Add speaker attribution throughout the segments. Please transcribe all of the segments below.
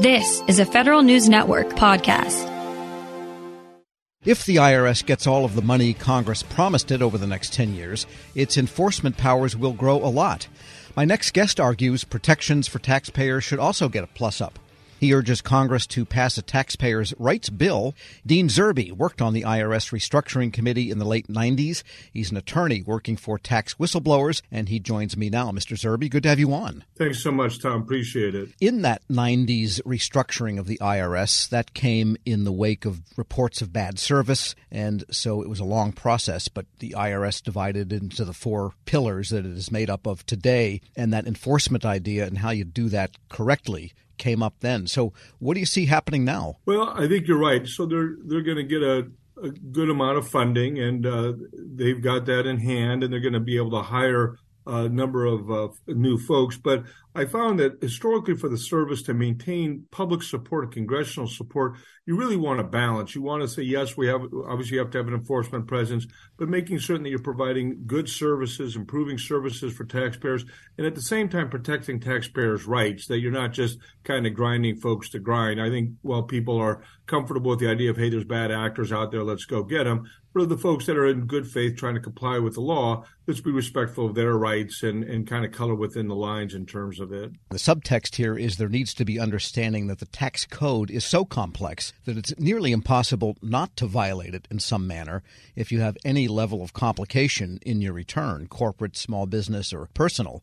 Speaker 1: This is a Federal News Network podcast.
Speaker 2: If the IRS gets all of the money Congress promised it over the next 10 years, its enforcement powers will grow a lot. My next guest argues protections for taxpayers should also get a plus up. He urges Congress to pass a taxpayers' rights bill. Dean Zerbe worked on the IRS restructuring committee in the late 90s. He's an attorney working for tax whistleblowers, and he joins me now. Mr. Zerbe, good to have you on.
Speaker 3: Thanks so much, Tom. Appreciate it.
Speaker 2: In that 90s restructuring of the IRS, that came in the wake of reports of bad service, and so it was a long process, but the IRS divided into the four pillars that it is made up of today, and that enforcement idea and how you do that correctly came up then. So, what do you see happening now?
Speaker 3: Well, I think you're right. So they're they're going to get a, a, good amount of funding, and uh, they've got that in hand, and they're going to be able to hire a number of uh, new folks. But I found that historically, for the service to maintain public support, congressional support, you really want a balance. You want to say, yes, we have obviously you have to have an enforcement presence, but making certain that you're providing good services, improving services for taxpayers, and at the same time protecting taxpayers' rights. That you're not just kind of grinding folks to grind. I think while people are comfortable with the idea of, hey, there's bad actors out there, let's go get them. For the folks that are in good faith trying to comply with the law, let's be respectful of their rights and, and kind of color within the lines in terms of of it.
Speaker 2: The subtext here is there needs to be understanding that the tax code is so complex that it's nearly impossible not to violate it in some manner if you have any level of complication in your return, corporate, small business, or personal.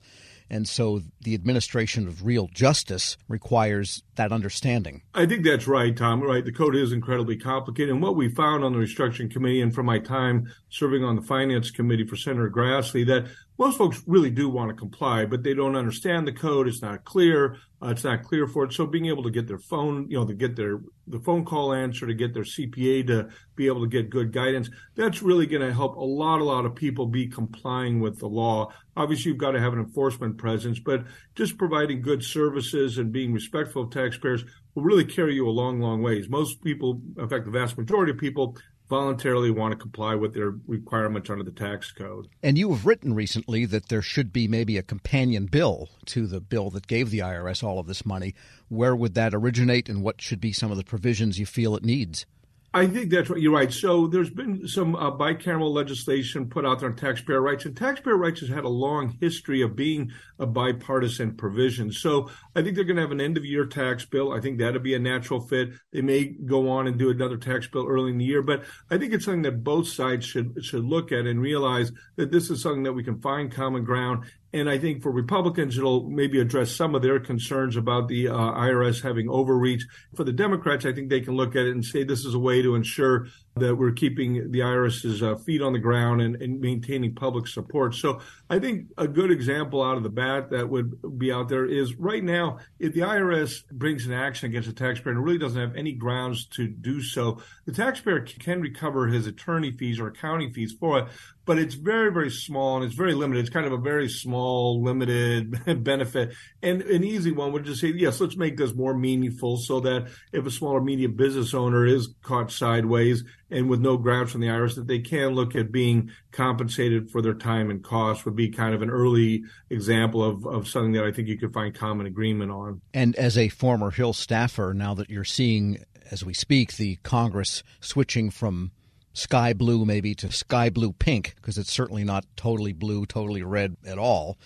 Speaker 2: And so the administration of real justice requires that understanding.
Speaker 3: I think that's right, Tom. Right. The code is incredibly complicated. And what we found on the restructuring committee and from my time serving on the finance committee for Senator Grassley, that most folks really do want to comply, but they don't understand the code. It's not clear. Uh, it's not clear for it. So being able to get their phone, you know, to get their the phone call answer, to get their CPA to be able to get good guidance, that's really going to help a lot, a lot of people be complying with the law. Obviously, you've got to have an enforcement presence, but just providing good services and being respectful of taxpayers will really carry you a long, long ways. Most people, in fact, the vast majority of people voluntarily want to comply with their requirements under the tax code.
Speaker 2: And you have written recently that there should be maybe a companion bill to the bill that gave the IRS all of this money. Where would that originate, and what should be some of the provisions you feel it needs?
Speaker 3: I think that's right. You're right. So there's been some uh, bicameral legislation put out there on taxpayer rights, and taxpayer rights has had a long history of being a bipartisan provision. So I think they're going to have an end of year tax bill. I think that'll be a natural fit. They may go on and do another tax bill early in the year, but I think it's something that both sides should should look at and realize that this is something that we can find common ground and I think for Republicans, it'll maybe address some of their concerns about the uh, IRS having overreach. For the Democrats, I think they can look at it and say this is a way to ensure that we're keeping the IRS's uh, feet on the ground and, and, maintaining public support. So I think a good example out of the bat that would be out there is right now, if the IRS brings an action against a taxpayer and really doesn't have any grounds to do so, the taxpayer can recover his attorney fees or accounting fees for it, but it's very, very small and it's very limited. It's kind of a very small, limited benefit. And an easy one would just say, yes, let's make this more meaningful so that if a smaller medium business owner is caught sideways, and with no grounds from the IRS that they can look at being compensated for their time and cost would be kind of an early example of, of something that I think you could find common agreement on.
Speaker 2: And as a former Hill staffer, now that you're seeing, as we speak, the Congress switching from sky blue maybe to sky blue pink because it's certainly not totally blue, totally red at all.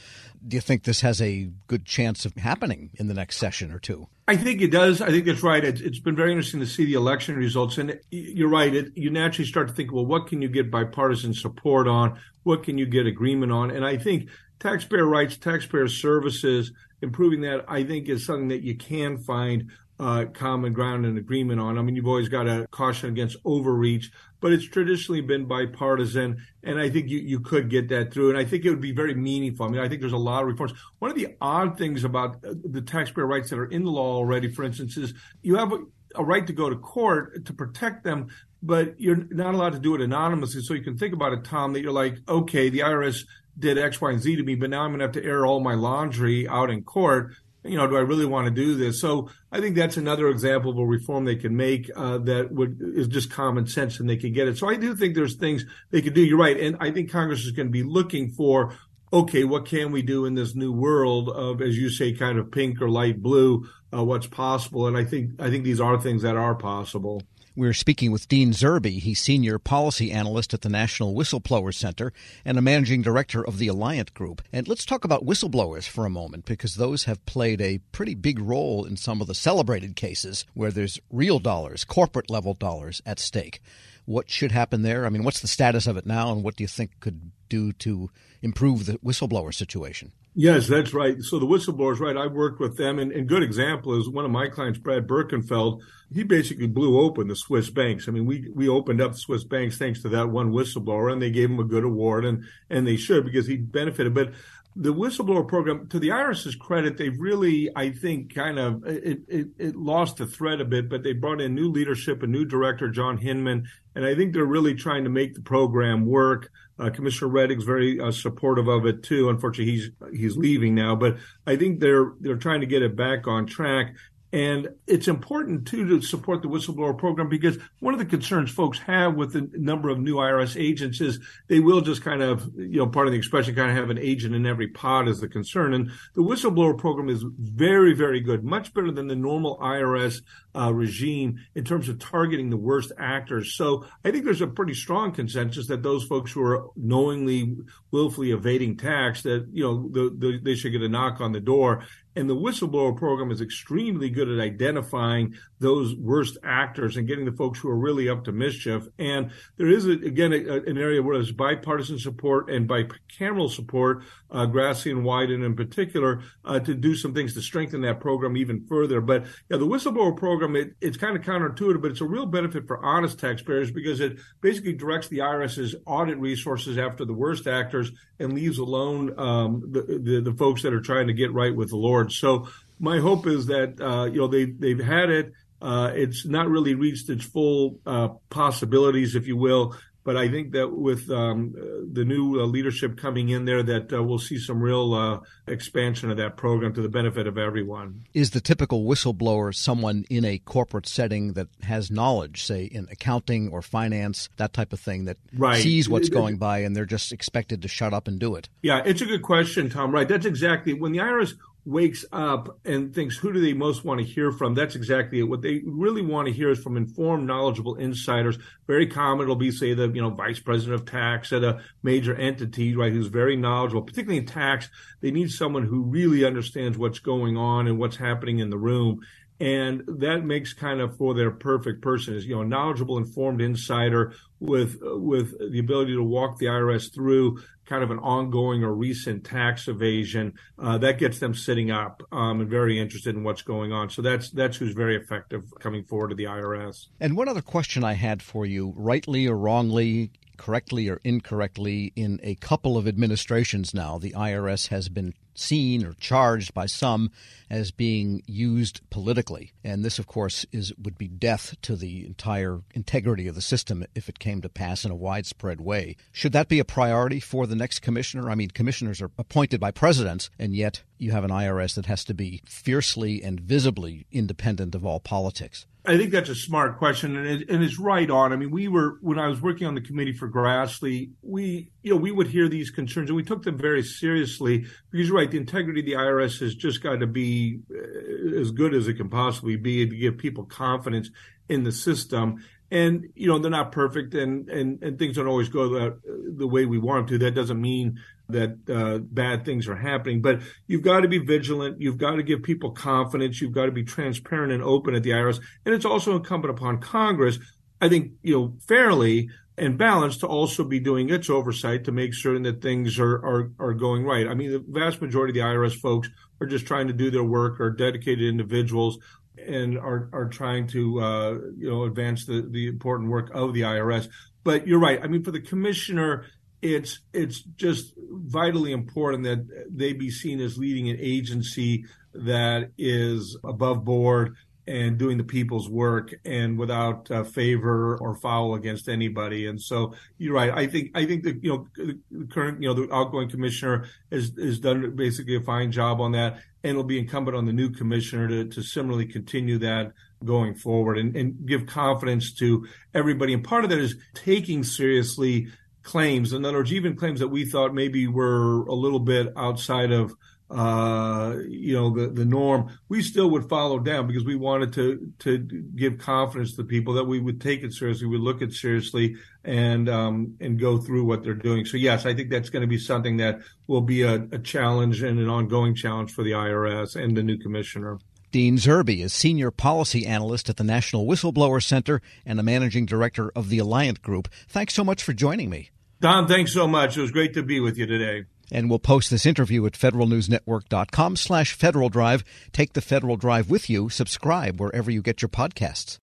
Speaker 2: Do you think this has a good chance of happening in the next session or two?
Speaker 3: I think it does. I think that's right. It's, it's been very interesting to see the election results. And you're right. It, you naturally start to think, well, what can you get bipartisan support on? What can you get agreement on? And I think taxpayer rights, taxpayer services, improving that, I think is something that you can find uh, common ground and agreement on. I mean, you've always got to caution against overreach, but it's traditionally been bipartisan, and I think you, you could get that through. And I think it would be very meaningful. I mean, I think there's a lot of reforms. One of the odd things about uh, the taxpayer rights that are in the law already, for instance, is you have a, a right to go to court to protect them, but you're not allowed to do it anonymously. So you can think about it, Tom, that you're like, okay, the IRS did X, Y, and Z to me, but now I'm going to have to air all my laundry out in court you know, do I really want to do this? So I think that's another example of a reform they can make uh, that would is just common sense and they can get it. So I do think there's things they could do. You're right, and I think Congress is going to be looking for okay, what can we do in this new world of, as you say, kind of pink or light blue? Uh, what's possible? And I think I think these are things that are possible.
Speaker 2: We're speaking with Dean Zerbe. He's senior policy analyst at the National Whistleblower Center and a managing director of the Alliant Group. And let's talk about whistleblowers for a moment because those have played a pretty big role in some of the celebrated cases where there's real dollars, corporate level dollars at stake. What should happen there? I mean, what's the status of it now and what do you think could do to improve the whistleblower situation?
Speaker 3: Yes, that's right. So the whistleblowers, right? I worked with them, and, and good example is one of my clients, Brad Birkenfeld. He basically blew open the Swiss banks. I mean, we we opened up the Swiss banks thanks to that one whistleblower, and they gave him a good award, and and they should because he benefited. But the whistleblower program, to the IRS's credit, they've really, I think, kind of it, it, it lost the thread a bit, but they brought in new leadership, a new director, John Hinman, and I think they're really trying to make the program work. Uh, Commissioner Rettig's very uh, supportive of it too. Unfortunately, he's he's leaving now, but I think they're they're trying to get it back on track. And it's important too to support the whistleblower program because one of the concerns folks have with the number of new IRS agents is they will just kind of, you know, part of the expression kind of have an agent in every pod is the concern. And the whistleblower program is very, very good, much better than the normal IRS uh, regime in terms of targeting the worst actors. So I think there's a pretty strong consensus that those folks who are knowingly, willfully evading tax, that, you know, the, the, they should get a knock on the door. And the whistleblower program is extremely good at identifying those worst actors and getting the folks who are really up to mischief. And there is, a, again, a, an area where there's bipartisan support and bicameral support, uh, Grassley and Wyden in particular, uh, to do some things to strengthen that program even further. But yeah, the whistleblower program, it, it's kind of counterintuitive, but it's a real benefit for honest taxpayers because it basically directs the IRS's audit resources after the worst actors and leaves alone um, the, the, the folks that are trying to get right with the Lord. So my hope is that uh, you know they they've had it. Uh, it's not really reached its full uh, possibilities, if you will. But I think that with um, the new uh, leadership coming in there, that uh, we'll see some real uh, expansion of that program to the benefit of everyone.
Speaker 2: Is the typical whistleblower someone in a corporate setting that has knowledge, say in accounting or finance, that type of thing, that right. sees what's going by and they're just expected to shut up and do it?
Speaker 3: Yeah, it's a good question, Tom. Right, that's exactly when the IRS wakes up and thinks, who do they most want to hear from? That's exactly it. What they really want to hear is from informed, knowledgeable insiders. Very common. It'll be, say, the, you know, vice president of tax at a major entity, right, who's very knowledgeable, particularly in tax. They need someone who really understands what's going on and what's happening in the room and that makes kind of for their perfect person is you know knowledgeable informed insider with with the ability to walk the IRS through kind of an ongoing or recent tax evasion uh, that gets them sitting up um, and very interested in what's going on. So that's that's who's very effective coming forward to the IRS
Speaker 2: and one other question I had for you rightly or wrongly correctly or incorrectly in a couple of administrations now the IRS has been seen or charged by some as being used politically. And this, of course, is would be death to the entire integrity of the system if it came to pass in a widespread way. Should that be a priority for the next commissioner? I mean, commissioners are appointed by presidents, and yet you have an IRS that has to be fiercely and visibly independent of all politics.
Speaker 3: I think that's a smart question, and, it, and it's right on. I mean, we were when I was working on the committee for Grassley, we you know we would hear these concerns, and we took them very seriously because you're right, the integrity of the IRS has just got to be uh, as good as it can possibly be to give people confidence in the system. And you know they're not perfect, and and and things don't always go the, the way we want them to. That doesn't mean that uh, bad things are happening. But you've got to be vigilant. You've got to give people confidence. You've got to be transparent and open at the IRS. And it's also incumbent upon Congress, I think, you know, fairly and balance to also be doing its oversight to make certain that things are, are, are going right. I mean, the vast majority of the IRS folks are just trying to do their work, are dedicated individuals and are, are trying to, uh, you know, advance the, the important work of the IRS. But you're right. I mean, for the commissioner, it's it's just vitally important that they be seen as leading an agency that is above board and doing the people's work and without uh, favor or foul against anybody. And so you're right. I think I think that you know the current you know the outgoing commissioner has has done basically a fine job on that, and it'll be incumbent on the new commissioner to to similarly continue that going forward and, and give confidence to everybody. And part of that is taking seriously claims. In other words, even claims that we thought maybe were a little bit outside of uh, you know the the norm, we still would follow down because we wanted to to give confidence to people that we would take it seriously, we look at seriously, and um, and go through what they're doing. So yes, I think that's going to be something that will be a, a challenge and an ongoing challenge for the IRS and the new commissioner.
Speaker 2: Dean Zerbe is Senior Policy Analyst at the National Whistleblower Center and the Managing Director of the Alliant Group. Thanks so much for joining me.
Speaker 3: Don, thanks so much. It was great to be with you today.
Speaker 2: And we'll post this interview at federalnewsnetwork.com slash Federal Drive. Take the Federal Drive with you. Subscribe wherever you get your podcasts.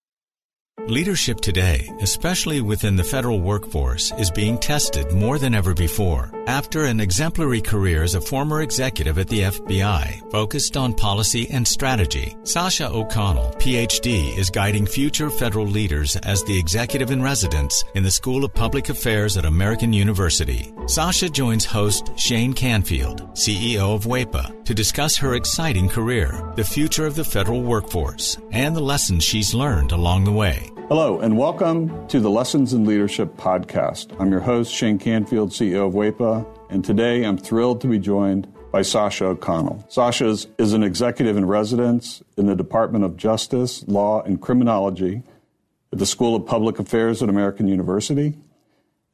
Speaker 4: Leadership today, especially within the federal workforce, is being tested more than ever before. After an exemplary career as a former executive at the FBI, focused on policy and strategy, Sasha O'Connell, PhD, is guiding future federal leaders as the executive in residence in the School of Public Affairs at American University. Sasha joins host Shane Canfield, CEO of WEPA, to discuss her exciting career, the future of the federal workforce, and the lessons she's learned along the way.
Speaker 5: Hello, and welcome to the Lessons in Leadership podcast. I'm your host, Shane Canfield, CEO of WEPA, and today I'm thrilled to be joined by Sasha O'Connell. Sasha is, is an executive in residence in the Department of Justice, Law, and Criminology at the School of Public Affairs at American University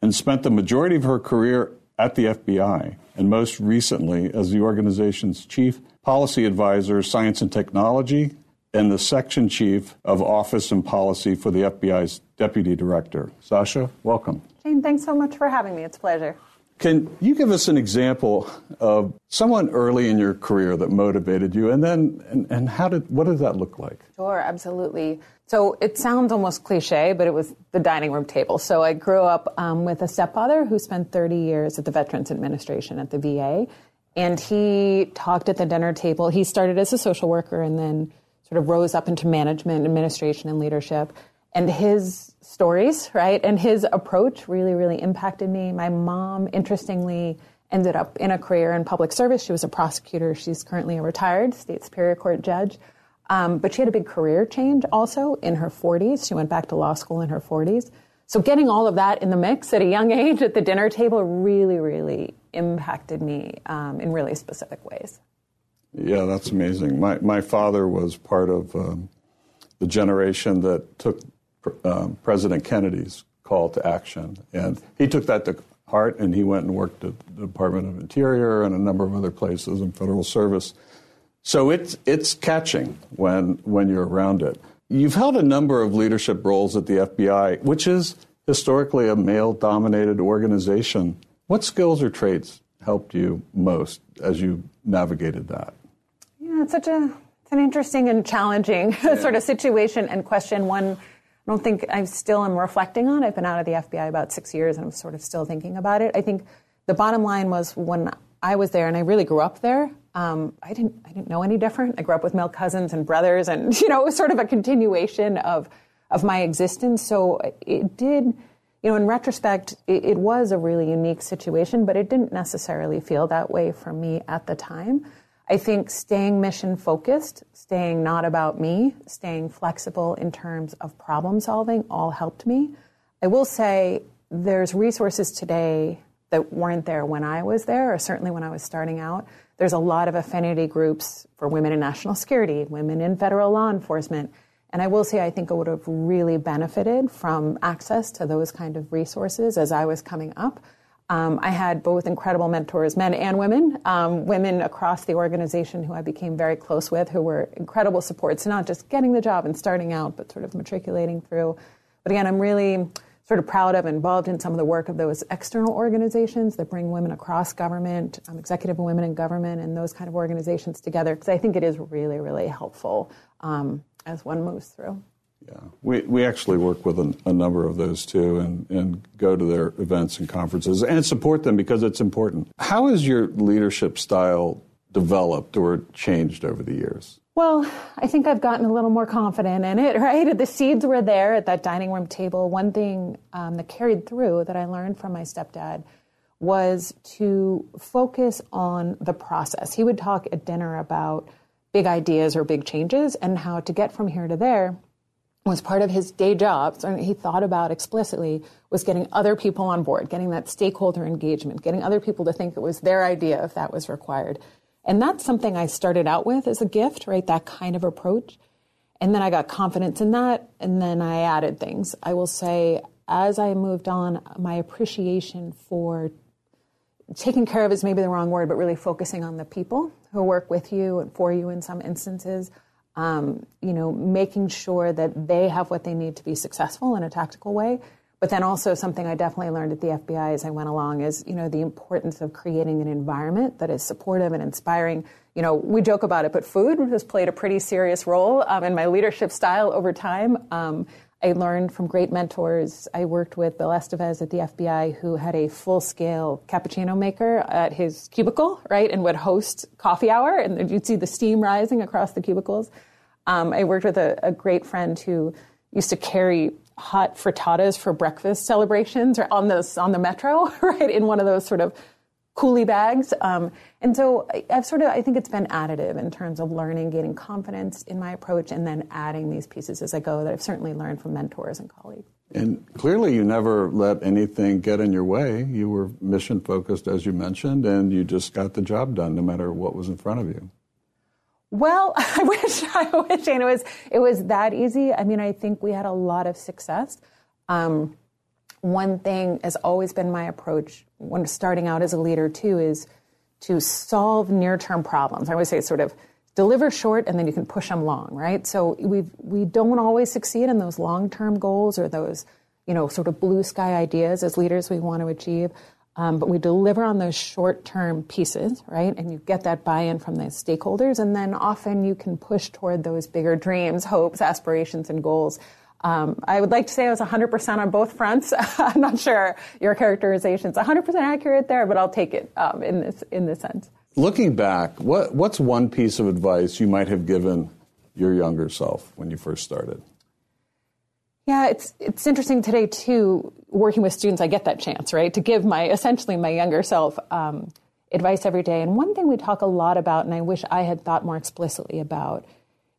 Speaker 5: and spent the majority of her career at the FBI and most recently as the organization's chief policy advisor, science and technology, and the section chief of office and policy for the FBI's deputy director. Sasha, welcome.
Speaker 6: Shane, thanks so much for having me. It's a pleasure.
Speaker 5: Can you give us an example of someone early in your career that motivated you, and then and, and how did what did that look like?
Speaker 6: Sure, absolutely. So it sounds almost cliche, but it was the dining room table. So I grew up um, with a stepfather who spent 30 years at the Veterans Administration at the VA, and he talked at the dinner table. He started as a social worker and then sort of rose up into management, administration, and leadership. And his stories, right, and his approach really, really impacted me. My mom, interestingly, ended up in a career in public service. She was a prosecutor. She's currently a retired state superior court judge. Um, but she had a big career change also in her 40s. She went back to law school in her 40s. So getting all of that in the mix at a young age at the dinner table really, really impacted me um, in really specific ways.
Speaker 5: Yeah, that's amazing. My my father was part of um, the generation that took um, President Kennedy's call to action, and he took that to heart, and he went and worked at the Department of Interior and a number of other places in federal service. So it's it's catching when when you're around it. You've held a number of leadership roles at the FBI, which is historically a male-dominated organization. What skills or traits helped you most as you navigated that?
Speaker 6: Yeah, it's such a it's an interesting and challenging yeah. sort of situation and question. One I don't think I still am reflecting on. I've been out of the FBI about six years, and I'm sort of still thinking about it. I think the bottom line was when I was there, and I really grew up there. Um, I didn't I didn't know any different. I grew up with male cousins and brothers, and you know it was sort of a continuation of of my existence. So it did, you know, in retrospect, it, it was a really unique situation, but it didn't necessarily feel that way for me at the time. I think staying mission focused, staying not about me, staying flexible in terms of problem solving all helped me. I will say there's resources today that weren't there when I was there, or certainly when I was starting out. There's a lot of affinity groups for women in national security, women in federal law enforcement. And I will say, I think I would have really benefited from access to those kind of resources as I was coming up. Um, I had both incredible mentors, men and women, um, women across the organization who I became very close with, who were incredible supports, not just getting the job and starting out, but sort of matriculating through. But again, I'm really sort of proud of, involved in some of the work of those external organizations that bring women across government, um, executive women in government, and those kind of organizations together, because I think it is really, really helpful um, as one moves through.
Speaker 5: Yeah, we, we actually work with a, a, number of those too and, and go to their events and conferences and support them because it's important. How has your leadership style developed or changed over the years?
Speaker 6: Well, I think I've gotten a little more confident in it, right? The seeds were there at that dining room table. One thing um, that carried through that I learned from my stepdad was to focus on the process. He would talk at dinner about big ideas or big changes and how to get from here to there was part of his day job, so he thought about explicitly, was getting other people on board, getting that stakeholder engagement, getting other people to think it was their idea if that was required. And that's something I started out with as a gift, right? That kind of approach. And then I got confidence in that, and then I added things. I will say, as I moved on, my appreciation for taking care of is maybe the wrong word, but really focusing on the people who work with you and for you in some instances. Um, you know, making sure that they have what they need to be successful in a tactical way. But then also something I definitely learned at the FBI as I went along is, you know, the importance of creating an environment that is supportive and inspiring. You know, we joke about it, but food has played a pretty serious role um, in my leadership style over time. Um, I learned from great mentors. I worked with Bill Estevez at the FBI, who had a full scale cappuccino maker at his cubicle, right, and would host coffee hour, and you'd see the steam rising across the cubicles. Um, I worked with a, a, great friend who used to carry hot frittatas for breakfast celebrations or on the on the metro, right, in one of those sort of coolie bags. Um, and so I've sort of, I think it's been additive in terms of learning, gaining confidence in my approach, and then adding these pieces as I go that I've certainly learned from mentors and colleagues.
Speaker 5: And clearly, you never let anything get in your way. You were mission focused, as you mentioned, and you just got the job done no matter what was in front of you.
Speaker 6: Well, I wish I wish it was it was that easy. I mean, I think we had a lot of success. Um, one thing has always been my approach when starting out as a leader too is to solve near-term problems. I always say sort of deliver short and then you can push them long, right? So we we don't always succeed in those long-term goals or those you know sort of blue sky ideas as leaders we want to achieve. Um, but we deliver on those short-term pieces, right? And you get that buy-in from the stakeholders, and then often you can push toward those bigger dreams, hopes, aspirations, and goals um, I would like to say I was 100% on both fronts. I'm not sure your characterization is 100% accurate there, but I'll take it um, in this in this sense.
Speaker 5: Looking back, what what's one piece of advice you might have given your younger self when you first started?
Speaker 6: Yeah, it's it's interesting today too. Working with students, I get that chance, right, to give my essentially my younger self um, advice every day. And one thing we talk a lot about, and I wish I had thought more explicitly about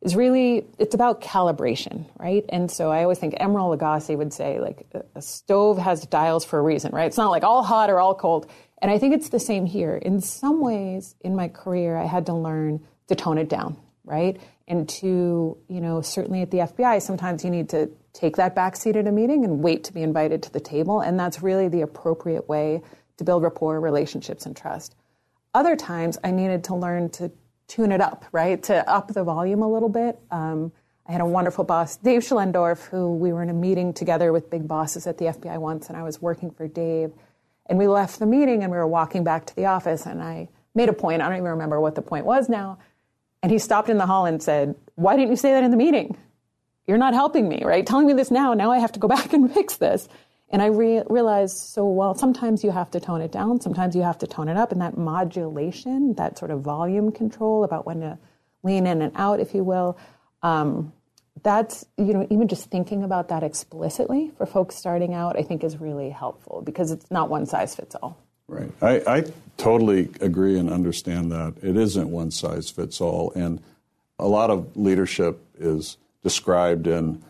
Speaker 6: is really it's about calibration, right? And so I always think Emeril Lagasse would say like a stove has dials for a reason, right? It's not like all hot or all cold. And I think it's the same here. In some ways in my career I had to learn to tone it down, right? And to, you know, certainly at the FBI sometimes you need to take that back seat at a meeting and wait to be invited to the table and that's really the appropriate way to build rapport, relationships and trust. Other times I needed to learn to tune it up, right? To up the volume a little bit. Um, I had a wonderful boss, Dave Schlendorf, who we were in a meeting together with big bosses at the FBI once, and I was working for Dave. And we left the meeting and we were walking back to the office, and I made a point. I don't even remember what the point was now. And he stopped in the hall and said, Why didn't you say that in the meeting? You're not helping me, right? Telling me this now. Now I have to go back and fix this. And I re- realized so well, sometimes you have to tone it down, sometimes you have to tone it up. And that modulation, that sort of volume control about when to lean in and out, if you will, um, that's, you know, even just thinking about that explicitly for folks starting out, I think is really helpful because it's not one size fits all.
Speaker 5: Right. I, I totally agree and understand that. It isn't one size fits all. And a lot of leadership is described in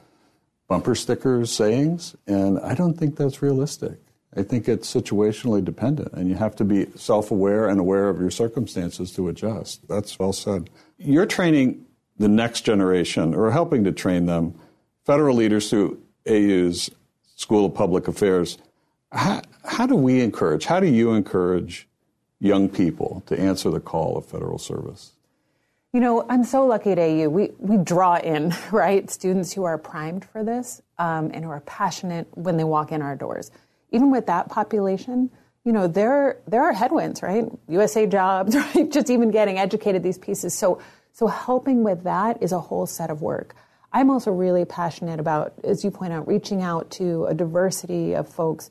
Speaker 5: bumper stickers sayings, and I don't think that's realistic. I think it's situationally dependent, and you have to be self aware and aware of your circumstances to adjust. That's well said. You're training the next generation, or helping to train them, federal leaders through AU's School of Public Affairs. How, how do we encourage, how do you encourage young people to answer the call of federal service?
Speaker 6: You know, I'm so lucky at AU. We, we draw in, right, students who are primed for this um, and who are passionate when they walk in our doors. Even with that population, you know, there, there are headwinds, right? USA jobs, right? Just even getting educated, these pieces. So, so helping with that is a whole set of work. I'm also really passionate about, as you point out, reaching out to a diversity of folks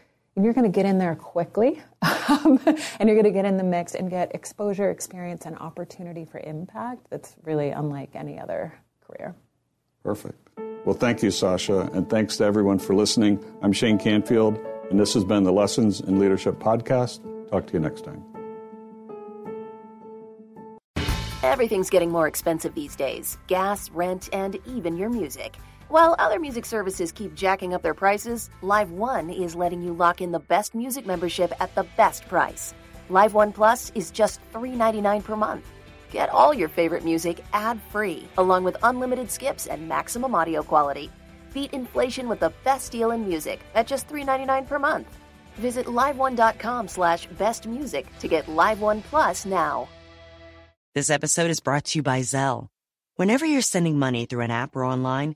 Speaker 6: and you're going to get in there quickly um, and you're going to get in the mix and get exposure, experience, and opportunity for impact that's really unlike any other career.
Speaker 5: Perfect. Well, thank you, Sasha, and thanks to everyone for listening. I'm Shane Canfield, and this has been the Lessons in Leadership podcast. Talk to you next time.
Speaker 7: Everything's getting more expensive these days gas, rent, and even your music. While other music services keep jacking up their prices, Live One is letting you lock in the best music membership at the best price. Live One Plus is just $3.99 per month. Get all your favorite music ad free, along with unlimited skips and maximum audio quality. Beat inflation with the best deal in music at just $3.99 per month. Visit liveone.com slash bestmusic to get Live One Plus now.
Speaker 8: This episode is brought to you by Zelle. Whenever you're sending money through an app or online,